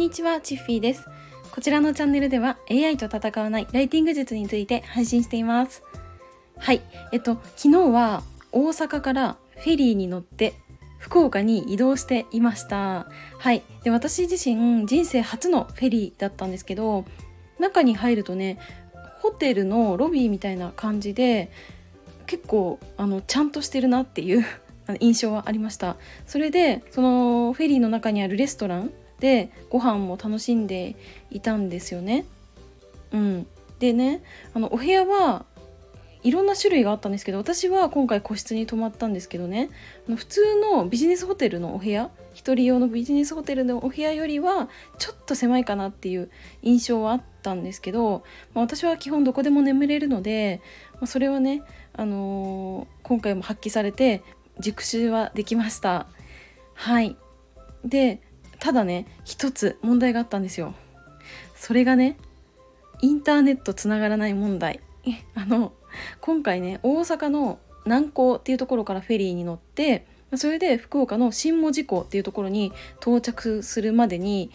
にちは、チッフィーです。こちらのチャンネルでは AI と戦わないライティング術について配信しています。はい、えっと、昨日は大阪からフェリーに乗って福岡に移動していました。はい、で私自身人生初のフェリーだったんですけど、中に入るとね、ホテルのロビーみたいな感じで結構あのちゃんとしてるなっていう 印象はありましたそれでそのフェリーの中にあるレストランでご飯も楽しんでいたんですよね。うん、でねあのお部屋はいろんな種類があったんですけど私は今回個室に泊まったんですけどね普通のビジネスホテルのお部屋1人用のビジネスホテルのお部屋よりはちょっと狭いかなっていう印象はあったんですけど、まあ、私は基本どこでも眠れるので、まあ、それはね、あのー今回も発揮されて熟習はできました。はいでただね一つ問題があったんですよ。それがねインターネットつながらない問題。あの今回ね大阪の南港っていうところからフェリーに乗ってそれで福岡の新門司港っていうところに到着するまでに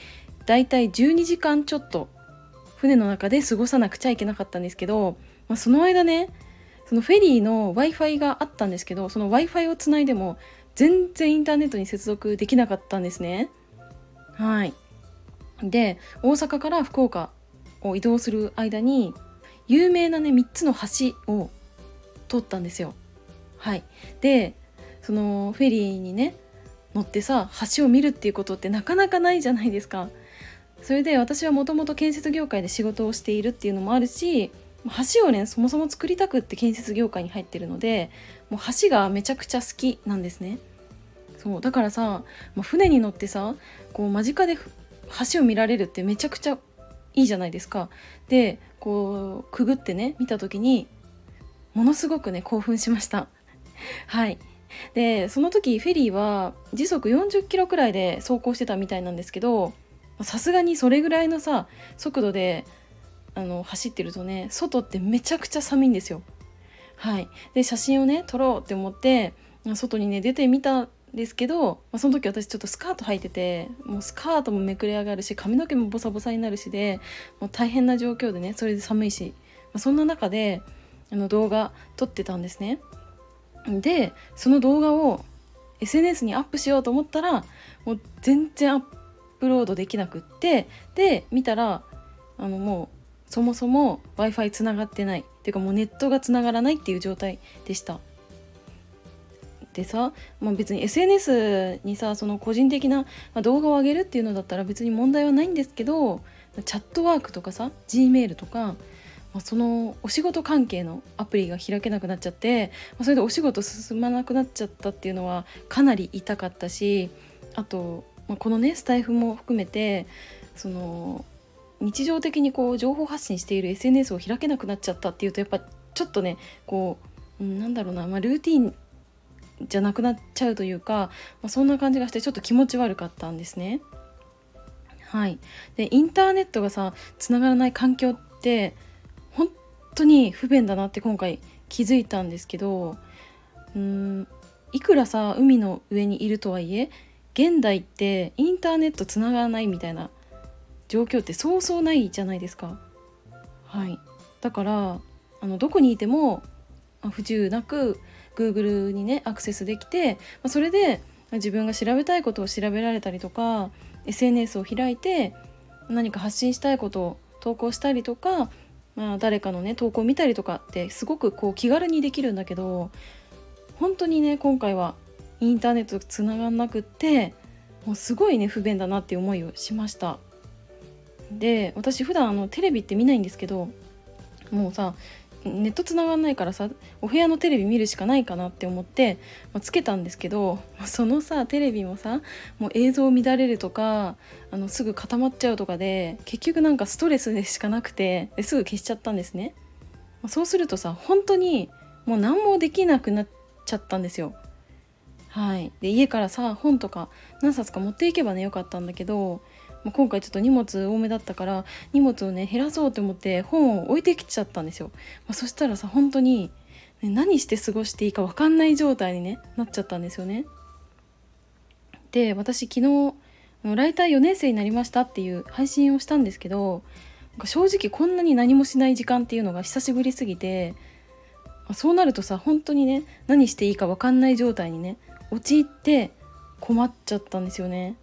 だいたい12時間ちょっと船の中で過ごさなくちゃいけなかったんですけど、まあ、その間ねそのフェリーの w i f i があったんですけどその w i f i をつないでも全然インターネットに接続できなかったんですね。はいで大阪から福岡を移動する間に有名なね3つの橋を通ったんですよ。はい、でそのフェリーにね乗ってさ橋を見るっていうことってなかなかないじゃないですか。それで私はもともと建設業界で仕事をしているっていうのもあるし橋をねそもそも作りたくって建設業界に入ってるのでもう橋がめちゃくちゃ好きなんですね。そうだからさ、まあ、船に乗ってさこう間近で橋を見られるってめちゃくちゃいいじゃないですか。でこうくぐってね見た時にものすごくね興奮しました。はいでその時フェリーは時速40キロくらいで走行してたみたいなんですけどさすがにそれぐらいのさ速度であの走ってるとね外ってめちゃくちゃ寒いんですよ。はい、で写真をね撮ろうって思って外にね出てみたですけど、まあ、その時私ちょっとスカート履いててもうスカートもめくれ上がるし髪の毛もボサボサになるしでもう大変な状況でねそれで寒いし、まあ、そんな中であの動画撮ってたんですね。でその動画を SNS にアップしようと思ったらもう全然アップロードできなくってで見たらあのもうそもそも w i f i つながってないっていうかもうネットがつながらないっていう状態でした。でさ、まあ、別に SNS にさその個人的な動画を上げるっていうのだったら別に問題はないんですけどチャットワークとかさ G メールとか、まあ、そのお仕事関係のアプリが開けなくなっちゃって、まあ、それでお仕事進まなくなっちゃったっていうのはかなり痛かったしあと、まあ、このねスタイフも含めてその日常的にこう情報発信している SNS を開けなくなっちゃったっていうとやっぱちょっとねこう、うん、なんだろうな、まあ、ルーティンじゃなくなっちゃうというか、まあ、そんな感じがしてちょっと気持ち悪かったんですね。はい、でインターネットがさつながらない環境って本当に不便だなって今回気づいたんですけどうーんいくらさ海の上にいるとはいえ現代ってインターネットつながらないみたいな状況ってそうそうないじゃないですか。はい、だからあのどこにいても不自由なく Google にねアクセスできてまそれで自分が調べたいことを調べられたりとか SNS を開いて何か発信したいことを投稿したりとか、まあ、誰かのね投稿を見たりとかってすごくこう気軽にできるんだけど本当にね今回はインターネットつながんなくってもうすごいね不便だなって思いをしました。で私普段あのテレビって見ないんですけどもうさネットつながんないからさお部屋のテレビ見るしかないかなって思って、まあ、つけたんですけどそのさテレビもさもう映像乱れるとかあのすぐ固まっちゃうとかで結局なんかストレスでしかなくてですぐ消しちゃったんですね。まあそうするとさ本当にもう何もできなくなっちゃったんですよ。はい、で家からさ本とか何冊か持っていけばねよかったんだけどま今回ちょっと荷物多めだったから荷物をね減らそうと思って本を置いてきちゃったんですよ。まあ、そしたらさ本当に、ね、何して過ごしていいか分かんない状態に、ね、なっちゃったんですよね。で私昨日ライター4年生になりましたっていう配信をしたんですけど正直こんなに何もしない時間っていうのが久しぶりすぎてそうなるとさ本当にね何していいか分かんない状態にね陥って困っちゃったんですよね。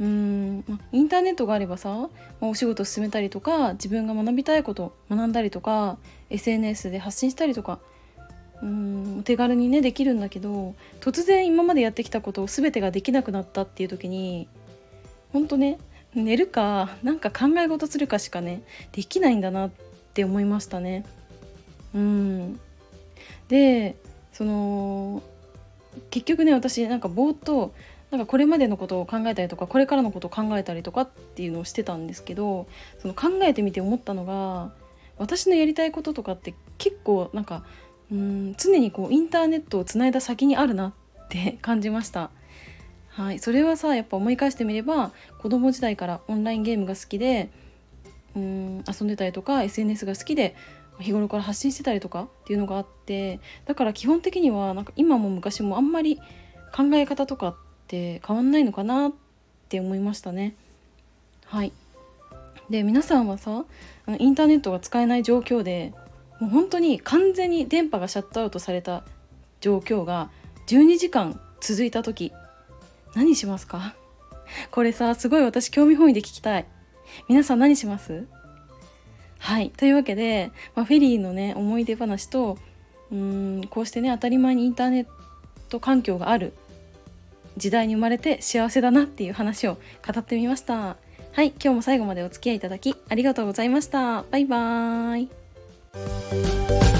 うんインターネットがあればさ、お仕事進めたりとか自分が学びたいこと学んだりとか SNS で発信したりとかうん手軽にねできるんだけど突然今までやってきたことを全てができなくなったっていう時にほんとね寝るかなんか考え事するかしかねできないんだなって思いましたね。うんでその結局ね私なんかぼーっとなんかこれまでのことを考えたりとかこれからのことを考えたりとかっていうのをしてたんですけどその考えてみて思ったのが私のやりたいこととかって結構なんかうん常にこうインターネットをつないだ先にあるなって感じました。はい、それはさやっぱ思い返してみれば子供時代からオンラインゲームが好きでうん遊んでたりとか SNS が好きで日頃から発信してたりとかっていうのがあってだから基本的にはなんか今も昔もあんまり考え方とかっって変わんないのかなって思いましたね。はい。で皆さんはさインターネットが使えない状況でもう本当に完全に電波がシャットアウトされた状況が12時間続いた時何しますか？これさすごい私興味本位で聞きたい。皆さん何します？はい。というわけで、まあ、フェリーのね思い出話とうんこうしてね当たり前にインターネット環境がある時代に生まれて幸せだなっていう話を語ってみました。はい今日も最後までお付き合いいただきありがとうございました。バイバーイ。